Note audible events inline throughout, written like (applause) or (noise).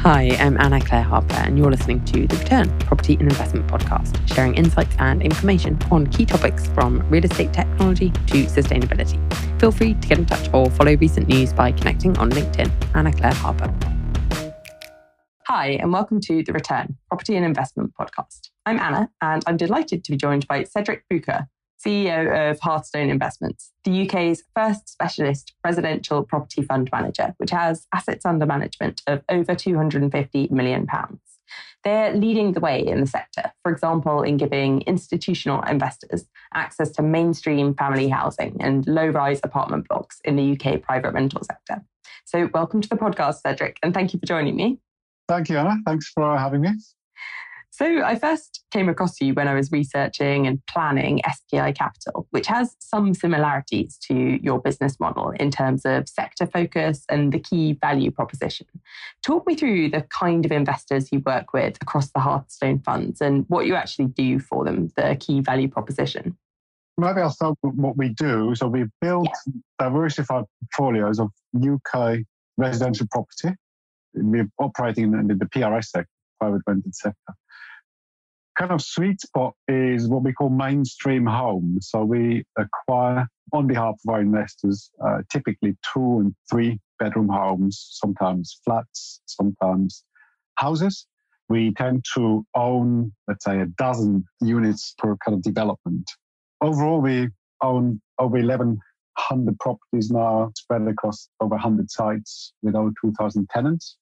Hi, I'm Anna Clare Harper, and you're listening to The Return Property and Investment Podcast, sharing insights and information on key topics from real estate technology to sustainability. Feel free to get in touch or follow recent news by connecting on LinkedIn. Anna Clare Harper. Hi, and welcome to The Return Property and Investment Podcast. I'm Anna, and I'm delighted to be joined by Cedric Bucher, CEO of Hearthstone Investments, the UK's first specialist residential property fund manager, which has assets under management of over £250 million. They're leading the way in the sector, for example, in giving institutional investors access to mainstream family housing and low rise apartment blocks in the UK private rental sector. So, welcome to the podcast, Cedric, and thank you for joining me. Thank you, Anna. Thanks for having me. So I first came across you when I was researching and planning SPI Capital, which has some similarities to your business model in terms of sector focus and the key value proposition. Talk me through the kind of investors you work with across the Hearthstone funds and what you actually do for them, the key value proposition. Maybe I'll start with what we do. So we build yeah. diversified portfolios of UK residential property. We're operating in the PRS sector, private rented sector kind of sweet spot is what we call mainstream homes. So we acquire on behalf of our investors uh, typically two and three bedroom homes, sometimes flats, sometimes houses. We tend to own, let's say, a dozen units per kind of development. Overall, we own over 1,100 properties now spread across over 100 sites with over 2,000 tenants.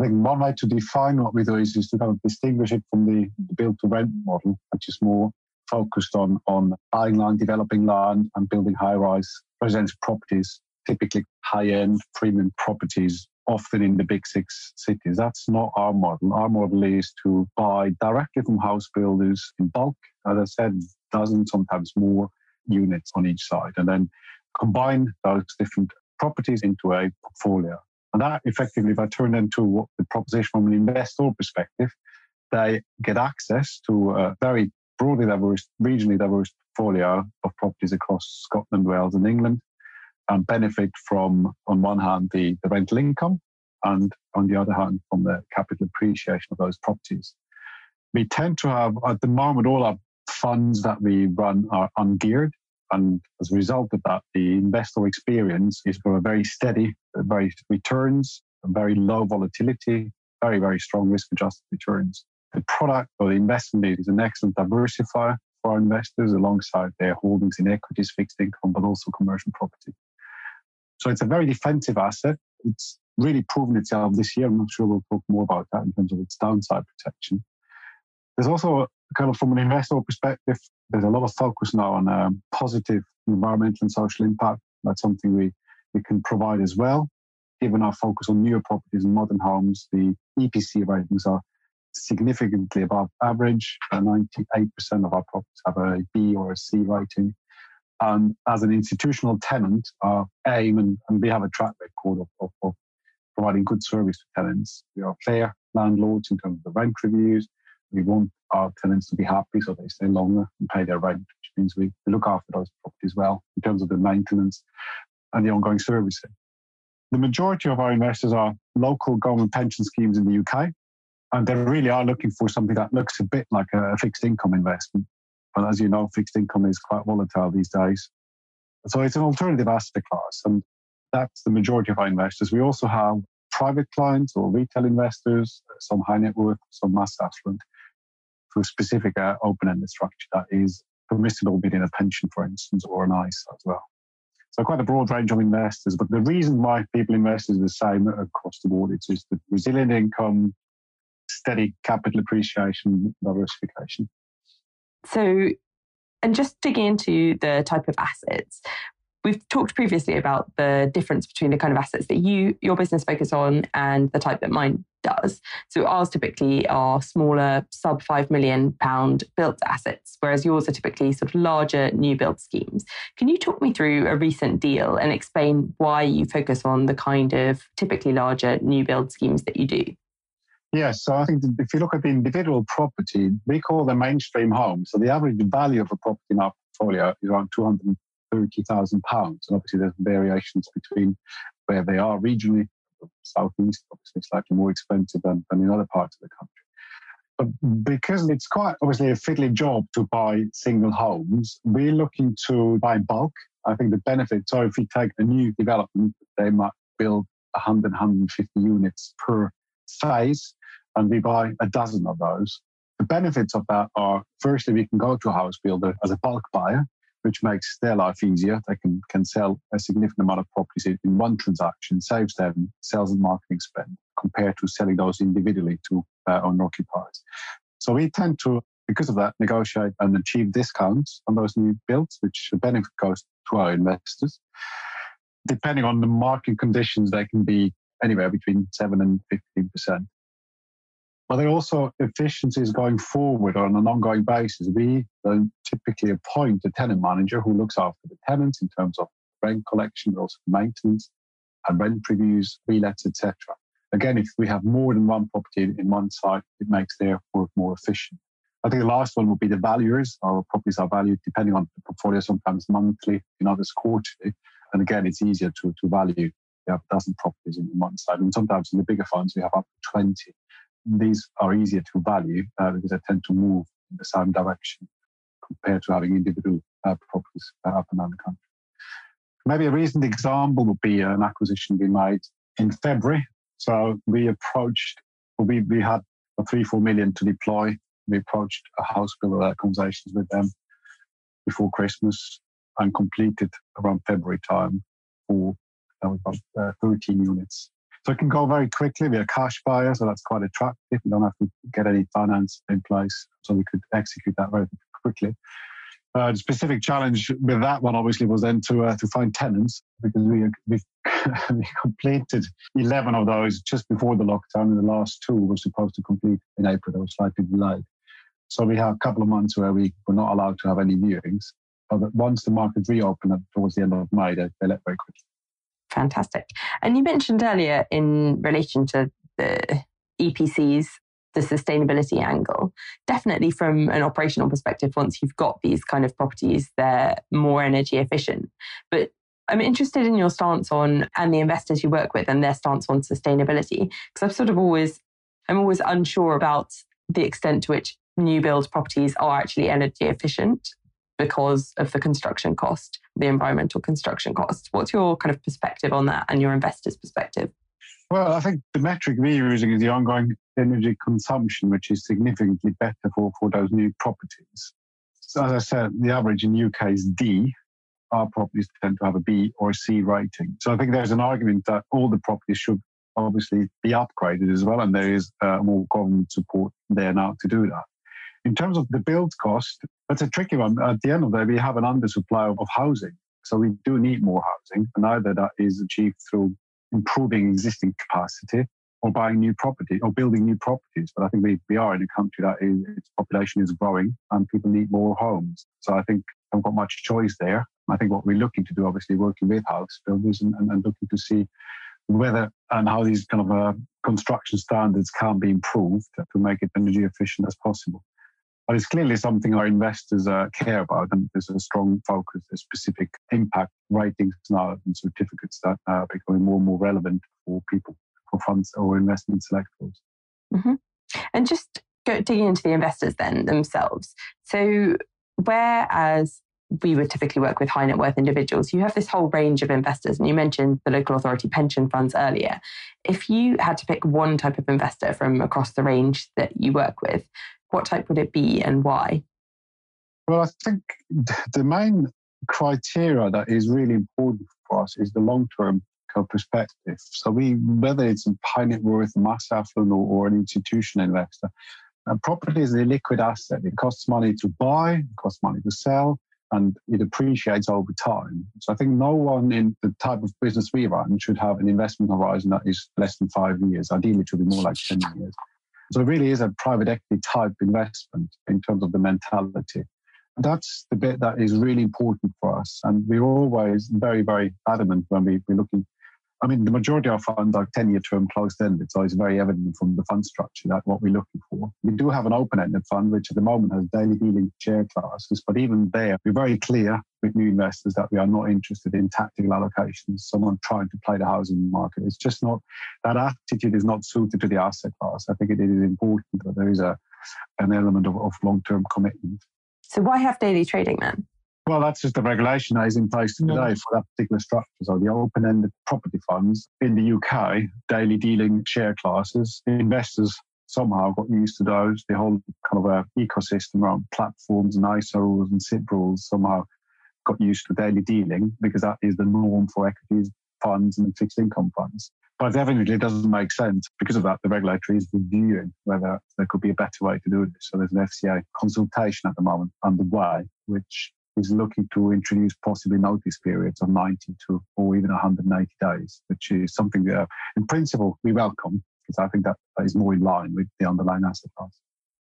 I think one way to define what we do is, is to kind of distinguish it from the, build to rent model, which is more focused on, on buying land, developing land, and building high rise residential properties, typically high end premium properties, often in the big six cities. That's not our model. Our model is to buy directly from house builders in bulk, as I said, dozens, sometimes more units on each side, and then combine those different properties into a portfolio. And that effectively, if I turn into the proposition from an investor perspective, they get access to a very broadly diverse, regionally diverse portfolio of properties across Scotland, Wales, and England, and benefit from, on one hand, the, the rental income, and on the other hand, from the capital appreciation of those properties. We tend to have, at the moment, all our funds that we run are ungeared. And as a result of that, the investor experience is for a very steady, very returns, very low volatility, very, very strong risk adjusted returns. The product or the investment is an excellent diversifier for our investors alongside their holdings in equities, fixed income, but also commercial property. So it's a very defensive asset. It's really proven itself this year. I'm not sure we'll talk more about that in terms of its downside protection. There's also kind of from an investor perspective, there's a lot of focus now on um, positive environmental and social impact. That's something we, we can provide as well. Given our focus on newer properties and modern homes, the EPC ratings are significantly above average. 98% of our properties have a B or a C rating. And as an institutional tenant, our aim, and, and we have a track record of, of, of providing good service to tenants. We are fair landlords in terms of the rent reviews. We want our tenants to be happy so they stay longer and pay their rent, which means we look after those properties well in terms of the maintenance and the ongoing servicing. The majority of our investors are local government pension schemes in the UK, and they really are looking for something that looks a bit like a fixed income investment. But as you know, fixed income is quite volatile these days. So it's an alternative asset class, and that's the majority of our investors. We also have private clients or retail investors, some high net worth, some mass affluent, a specific uh, open-ended structure that is permissible within a pension, for instance, or an ISA as well. So quite a broad range of investors. But the reason why people invest is the same across the board. It's just the resilient income, steady capital appreciation, diversification. So, and just digging into the type of assets, we've talked previously about the difference between the kind of assets that you your business focus on and the type that mine does. So ours typically are smaller, sub five million pound built assets, whereas yours are typically sort of larger new build schemes. Can you talk me through a recent deal and explain why you focus on the kind of typically larger new build schemes that you do? Yes, so I think if you look at the individual property, we call them mainstream homes. So the average value of a property in our portfolio is around two hundred thirty thousand pounds, And obviously, there's variations between where they are regionally. Southeast, obviously, slightly more expensive than, than in other parts of the country. But because it's quite obviously a fiddly job to buy single homes, we're looking to buy bulk. I think the benefit, so if we take a new development, they might build 100, 150 units per phase, and we buy a dozen of those. The benefits of that are firstly, we can go to a house builder as a bulk buyer, which makes their life easier. They can, can sell a significant amount of properties in one transaction, saves them sales and marketing spend compared to selling those individually to uh. So we tend to, because of that, negotiate and achieve discounts on those new builds, which the benefit goes to our investors. Depending on the market conditions, they can be anywhere between 7 and 15%. But there also efficiencies going forward on an ongoing basis. We typically appoint a tenant manager who looks after the tenants in terms of rent collection, but also maintenance and rent reviews, relets, etc. Again, if we have more than one property in one site, it makes their work more efficient. I think the last one would be the valuers. Our properties are valued depending on the portfolio, sometimes monthly, in others quarterly. And again, it's easier to, to value. We have a dozen properties in one site. And sometimes in the bigger funds, we have up to 20 these are easier to value uh, because they tend to move in the same direction compared to having individual uh, properties uh, up and down the country. Maybe a recent example would be an acquisition we made in February. So we approached, we, we had three, four million to deploy. We approached a house builder uh, conversations with them before Christmas and completed around February time for uh, uh 13 units so it can go very quickly. We're a cash buyer, so that's quite attractive. We don't have to get any finance in place, so we could execute that very quickly. Uh, the specific challenge with that one, obviously, was then to uh, to find tenants because we we, (laughs) we completed eleven of those just before the lockdown, and the last two were supposed to complete in April. They were slightly delayed, so we had a couple of months where we were not allowed to have any viewings. But once the market reopened towards the end of May, they, they let very quickly. Fantastic. And you mentioned earlier in relation to the EPCs, the sustainability angle. Definitely from an operational perspective, once you've got these kind of properties, they're more energy efficient. But I'm interested in your stance on and the investors you work with and their stance on sustainability. Because I've sort of always I'm always unsure about the extent to which new build properties are actually energy efficient because of the construction cost, the environmental construction cost. What's your kind of perspective on that and your investors' perspective? Well, I think the metric we're using is the ongoing energy consumption, which is significantly better for, for those new properties. So as I said, the average in UK is D. Our properties tend to have a B or a C rating. So I think there's an argument that all the properties should obviously be upgraded as well, and there is uh, more government support there now to do that. In terms of the build cost, that's a tricky one. At the end of the day, we have an undersupply of housing. So we do need more housing. And either that is achieved through improving existing capacity or buying new property or building new properties. But I think we, we are in a country that is, its population is growing and people need more homes. So I think I haven't got much choice there. I think what we're looking to do, obviously, working with house builders and, and, and looking to see whether and how these kind of uh, construction standards can be improved to make it energy efficient as possible. But it's clearly something our investors uh, care about, and there's a strong focus, a specific impact ratings now and certificates that are becoming more and more relevant for people, for funds or investment selectors. Mm-hmm. And just go, digging into the investors then themselves. So, whereas we would typically work with high net worth individuals. You have this whole range of investors, and you mentioned the local authority pension funds earlier. If you had to pick one type of investor from across the range that you work with, what type would it be and why? Well, I think the main criteria that is really important for us is the long term perspective. So, we whether it's a high net worth, mass affluent, or, or an institutional investor, and property is a liquid asset. It costs money to buy, it costs money to sell, and it appreciates over time. So I think no one in the type of business we run should have an investment horizon that is less than five years. Ideally, it should be more like 10 years. So it really is a private equity type investment in terms of the mentality. That's the bit that is really important for us. And we're always very, very adamant when we, we're looking I mean, the majority of funds are 10 year term closed ended. So it's very evident from the fund structure that what we're looking for. We do have an open ended fund, which at the moment has daily dealing share classes. But even there, we're very clear with new investors that we are not interested in tactical allocations, someone trying to play the housing market. It's just not, that attitude is not suited to the asset class. I think it is important that there is a, an element of, of long term commitment. So why have daily trading then? Well, that's just the regulation that is in place today yeah. for that particular structure. So the open-ended property funds in the UK, daily dealing share classes, investors somehow got used to those. The whole kind of a ecosystem around platforms and ISA rules and SIPP rules somehow got used to daily dealing because that is the norm for equities funds and fixed income funds. But definitely it doesn't make sense. Because of that, the regulator is reviewing whether there could be a better way to do this. So there's an FCA consultation at the moment underway, which is looking to introduce possibly notice periods of 90 to or even 180 days, which is something that, in principle, we welcome because I think that is more in line with the underlying asset class.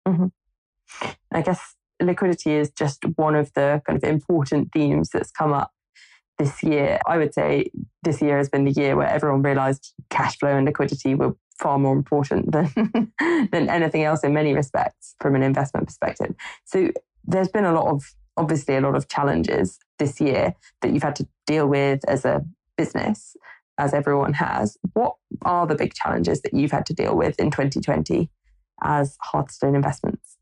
Mm-hmm. I guess liquidity is just one of the kind of important themes that's come up this year. I would say this year has been the year where everyone realized cash flow and liquidity were far more important than (laughs) than anything else in many respects from an investment perspective. So there's been a lot of obviously a lot of challenges this year that you've had to deal with as a business, as everyone has. What are the big challenges that you've had to deal with in 2020 as Hearthstone Investments?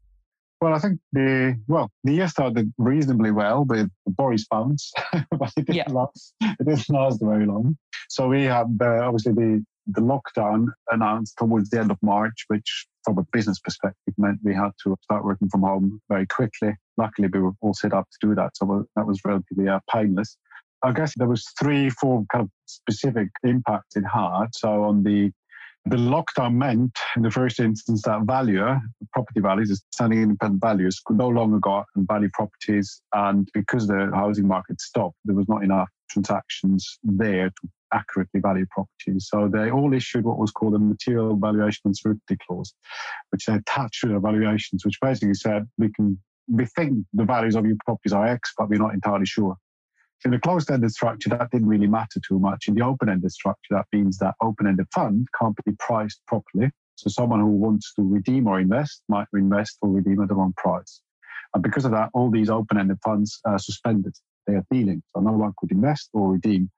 Well, I think the well the year started reasonably well with Boris bounce, (laughs) but it didn't yeah. last. It didn't last very long. So we have uh, obviously the the lockdown announced towards the end of March, which from a business perspective meant we had to start working from home very quickly. Luckily, we were all set up to do that, so that was relatively uh, painless. I guess there was three, four kind of specific impacts it had. So on the the lockdown meant, in the first instance, that valuer, property values, standing independent values, could no longer go out and value properties. And because the housing market stopped, there was not enough transactions there to accurately value properties. So they all issued what was called a material valuation uncertainty clause, which they attached to their valuations, which basically said we can we think the values of your properties are X, but we're not entirely sure. In the closed-ended structure, that didn't really matter too much. In the open-ended structure, that means that open-ended fund can't be priced properly. So someone who wants to redeem or invest might invest or redeem at the wrong price. And because of that, all these open-ended funds are suspended. They are dealing. So no one could invest or redeem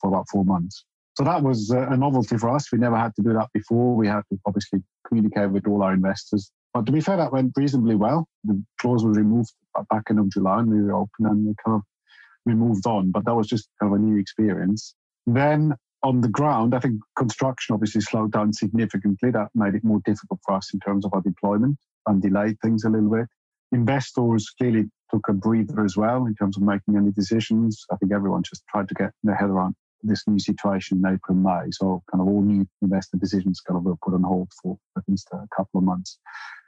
for about four months. So that was a novelty for us. We never had to do that before. We had to obviously communicate with all our investors. But to be fair, that went reasonably well. The clause was removed back in of July and we were open and we kind of we moved on. But that was just kind of a new experience. Then on the ground, I think construction obviously slowed down significantly. That made it more difficult for us in terms of our deployment and delayed things a little bit. Investors clearly took a breather as well in terms of making any decisions. I think everyone just tried to get their head around this new situation in April and May. So kind of all new investor decisions kind of were put on hold for at least a couple of months.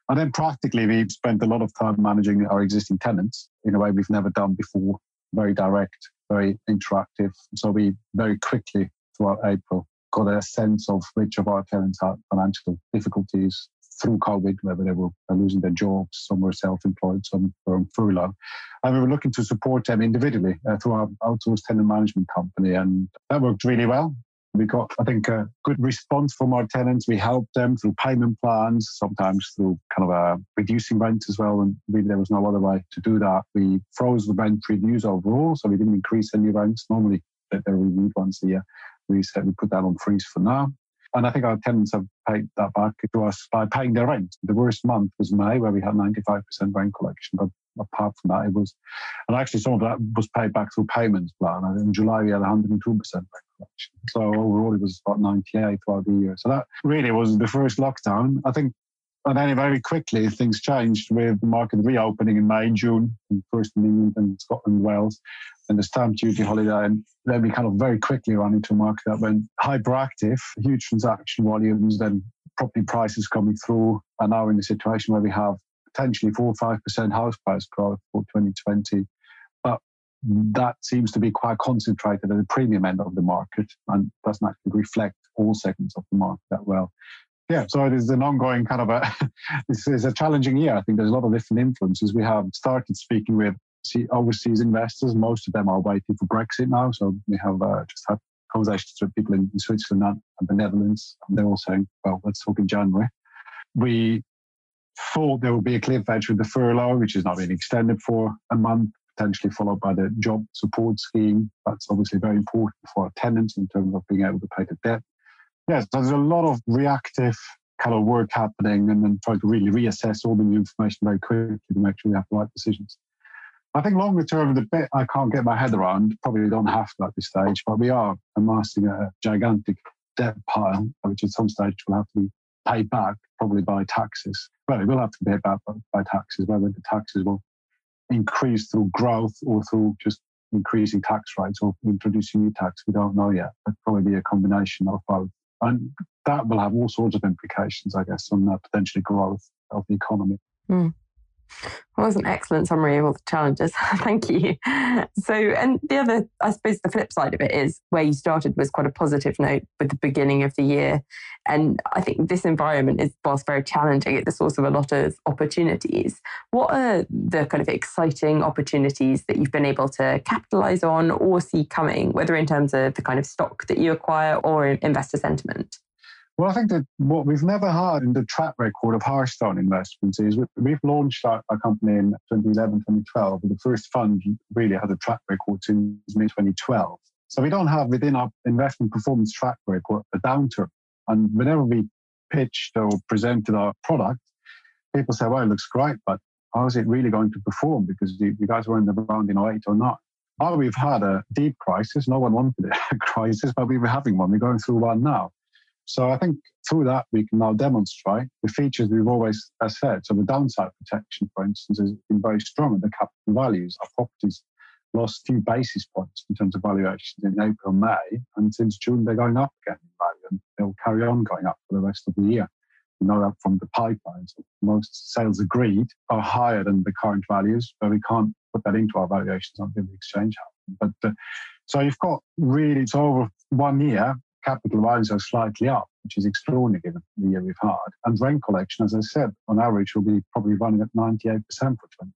And then practically we've spent a lot of time managing our existing tenants in a way we've never done before. Very direct, very interactive. So we very quickly throughout April got a sense of which of our tenants had financial difficulties through COVID, whether they were losing their jobs, some were self-employed, some were on furlough. And we were looking to support them individually uh, through our outsourced tenant management company. And that worked really well. We got, I think, a good response from our tenants. We helped them through payment plans, sometimes through kind of uh, reducing rent as well. And really, there was no other way to do that. We froze the rent reviews overall, so we didn't increase any rents. Normally, they're reviewed once a year. We said we put that on freeze for now. And I think our tenants have paid that back to us by paying their rent. The worst month was May, where we had 95% rent collection. But apart from that, it was, and actually some of that was paid back through payments plan. And in July, we had 102% rent collection. So overall, it was about 98 throughout the year. So that really was the first lockdown. I think and then very quickly things changed with the market reopening in May, June, first in England and Scotland, Wales, and the stamp duty holiday. And then we kind of very quickly ran into a market that went hyperactive, huge transaction volumes, then property prices coming through, and now in a situation where we have potentially four or five percent house price growth for 2020. But that seems to be quite concentrated at the premium end of the market and doesn't actually reflect all segments of the market that well. Yeah, so it is an ongoing kind of a, (laughs) this is a challenging year. I think there's a lot of different influences. We have started speaking with overseas investors. Most of them are waiting for Brexit now. So we have uh, just had conversations with people in, in Switzerland and the Netherlands, and they're all saying, well, let's talk in January. We thought there would be a cliff edge with the furlough, which is now being extended for a month, potentially followed by the job support scheme. That's obviously very important for our tenants in terms of being able to pay the debt. Yes, so there's a lot of reactive kind of work happening and then trying to really reassess all the new information very quickly to make sure we have the right decisions. I think longer term, the bit I can't get my head around, probably don't have to at this stage, but we are amassing a gigantic debt pile, which at some stage will have to be paid back, probably by taxes. Well, it will have to be paid back by, taxes, whether the taxes will increase through growth or through just increasing tax rates or introducing new tax. We don't know yet. But probably be a combination of both. And that will have all sorts of implications, I guess, on the potentially growth of the economy. Mm. That was an excellent summary of all the challenges. (laughs) Thank you. So, and the other, I suppose, the flip side of it is where you started was quite a positive note with the beginning of the year. And I think this environment is, whilst very challenging, it's the source of a lot of opportunities. What are the kind of exciting opportunities that you've been able to capitalize on or see coming, whether in terms of the kind of stock that you acquire or investor sentiment? Well, I think that what we've never had in the track record of Hearthstone investments is we've launched our, our company in 2011, 2012. The first fund really had a track record since mid 2012. So we don't have within our investment performance track record a downturn. And whenever we pitched or presented our product, people say, well, it looks great, but how is it really going to perform? Because you, you guys were in the round in 08 or 09. Now we've had a deep crisis. No one wanted a (laughs) crisis, but we were having one. We're going through one now. So I think through that, we can now demonstrate the features we've always said. So the downside protection, for instance, has been very strong in the capital values. Our properties lost a few basis points in terms of valuations in April, May, and since June they're going up again in value, and they'll carry on going up for the rest of the year. We know that from the pipelines. Most sales agreed are higher than the current values, but we can't put that into our valuations until the exchange happens. But uh, so you've got really, it's over one year, capital values are slightly up, which is extraordinary given the year we've had. And rent collection, as I said, on average will be probably running at 98% for 2020.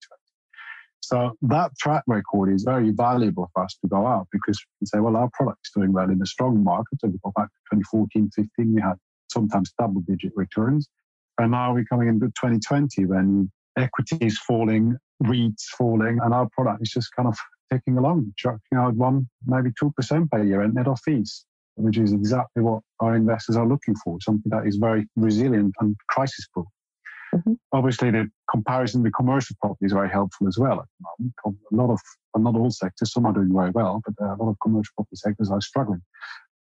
So that track record is very valuable for us to go out because we can say, well, our product's doing well in a strong market. So we go back to 2014, 15, we had sometimes double digit returns. And now we're coming into 2020 when equity is falling, REITs falling, and our product is just kind of ticking along, chucking out one, maybe 2% per year and net of fees which is exactly what our investors are looking for something that is very resilient and crisis proof. Mm-hmm. Obviously, the comparison with commercial property is very helpful as well. at the moment. A lot of, not all sectors, some are doing very well, but a lot of commercial property sectors are struggling.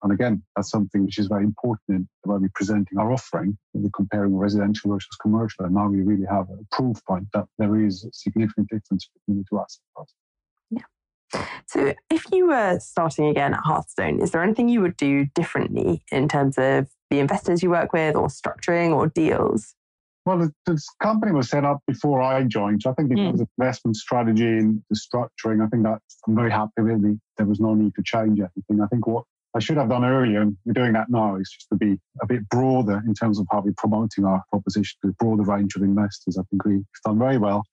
And again, that's something which is very important in the way we're presenting our offering. We're comparing residential versus commercial, and now we really have a proof point that there is a significant difference between the two assets. So, if you were starting again at Hearthstone, is there anything you would do differently in terms of the investors you work with, or structuring, or deals? Well, the, company was set up before I joined, so I think it mm. was investment strategy and the structuring. I think that I'm very happy with. it. There was no need to change anything. I think what I should have done earlier, and we're doing that now, is just to be a bit broader in terms of how we're promoting our proposition to a broader range of investors. I think we've done very well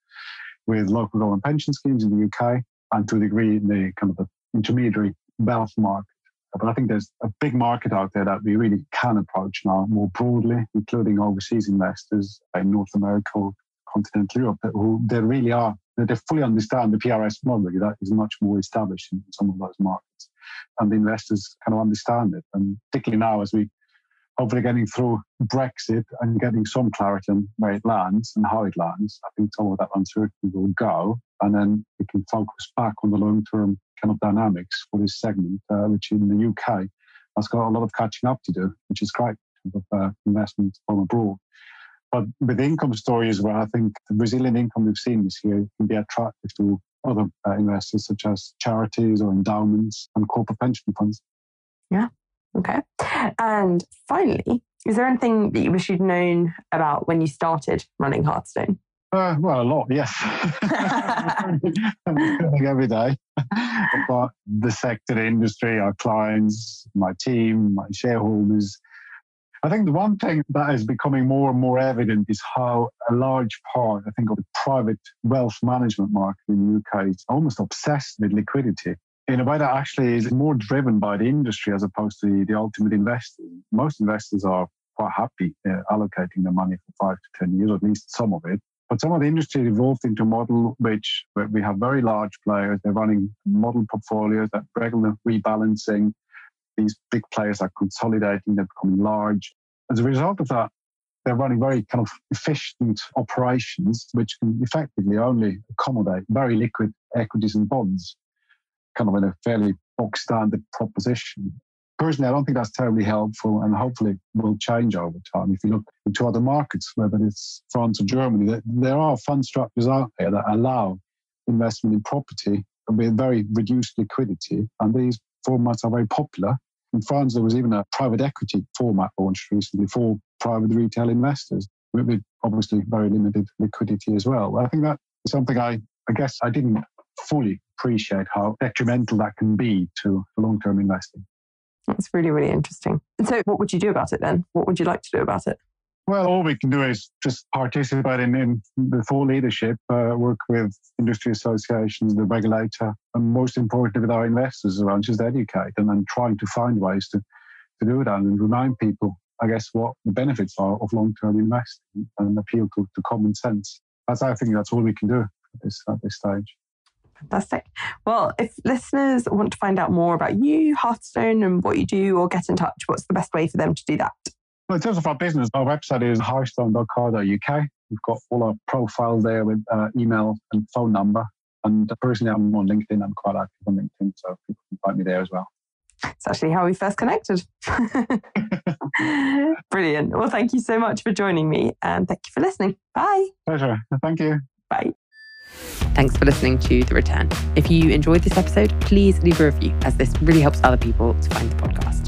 with local government pension schemes in the UK and to a degree in the kind of the intermediary wealth market. But I think there's a big market out there that we really can approach now more broadly, including overseas investors in North America, continental Europe, who they really are, they fully understand the PRS model that is much more established in some of those markets. And the investors kind of understand it. And particularly now as we hopefully getting through Brexit and getting some clarity on where it lands and how it lands, I think some of that uncertainty will go. And then we can focus back on the long term kind of dynamics for this segment, uh, which in the UK has got a lot of catching up to do, which is great of uh, investment from abroad. But with income story as well, I think the resilient income we've seen this year can be attractive to other uh, investors such as charities or endowments and corporate pension funds. Yeah, Okay. And finally, is there anything that you wish you'd known about when you started running Hearthstone? Uh, well, a lot, yes. (laughs) (laughs) every day about the sector, the industry, our clients, my team, my shareholders. I think the one thing that is becoming more and more evident is how a large part, I think, of the private wealth management market in the UK is almost obsessed with liquidity in a way that actually is more driven by the industry as opposed to the, the ultimate investor. Most investors are quite happy uh, allocating their money for five to 10 years, at least some of it. But some of the industry evolved into a model which we have very large players. They're running model portfolios that regular rebalancing. These big players are consolidating, they're becoming large. As a result of that, they're running very kind of efficient operations, which can effectively only accommodate very liquid equities and bonds, kind of in a fairly box standard proposition. Personally, I don't think that's terribly helpful and hopefully will change over time. If you look into other markets, whether it's France or Germany, there are fund structures out there that allow investment in property with very reduced liquidity. And these formats are very popular. In France, there was even a private equity format launched recently for private retail investors with obviously very limited liquidity as well. I think that is something I, I guess I didn't fully appreciate how detrimental that can be to long term investing. That's really, really interesting. So, what would you do about it then? What would you like to do about it? Well, all we can do is just participate in, in the thought leadership, uh, work with industry associations, the regulator, and most importantly with our investors around just educate and then trying to find ways to, to do that and remind people, I guess, what the benefits are of long-term investing and appeal to, to common sense. That's, I think that's all we can do at this, at this stage. Fantastic. Well, if listeners want to find out more about you, Hearthstone, and what you do, or get in touch, what's the best way for them to do that? Well, in terms of our business, our website is hearthstone.co.uk. We've got all our profiles there with uh, email and phone number. And personally, I'm on LinkedIn. I'm quite active on LinkedIn, so people can find me there as well. It's actually how we first connected. (laughs) (laughs) Brilliant. Well, thank you so much for joining me and thank you for listening. Bye. Pleasure. Thank you. Bye. Thanks for listening to The Return. If you enjoyed this episode, please leave a review as this really helps other people to find the podcast.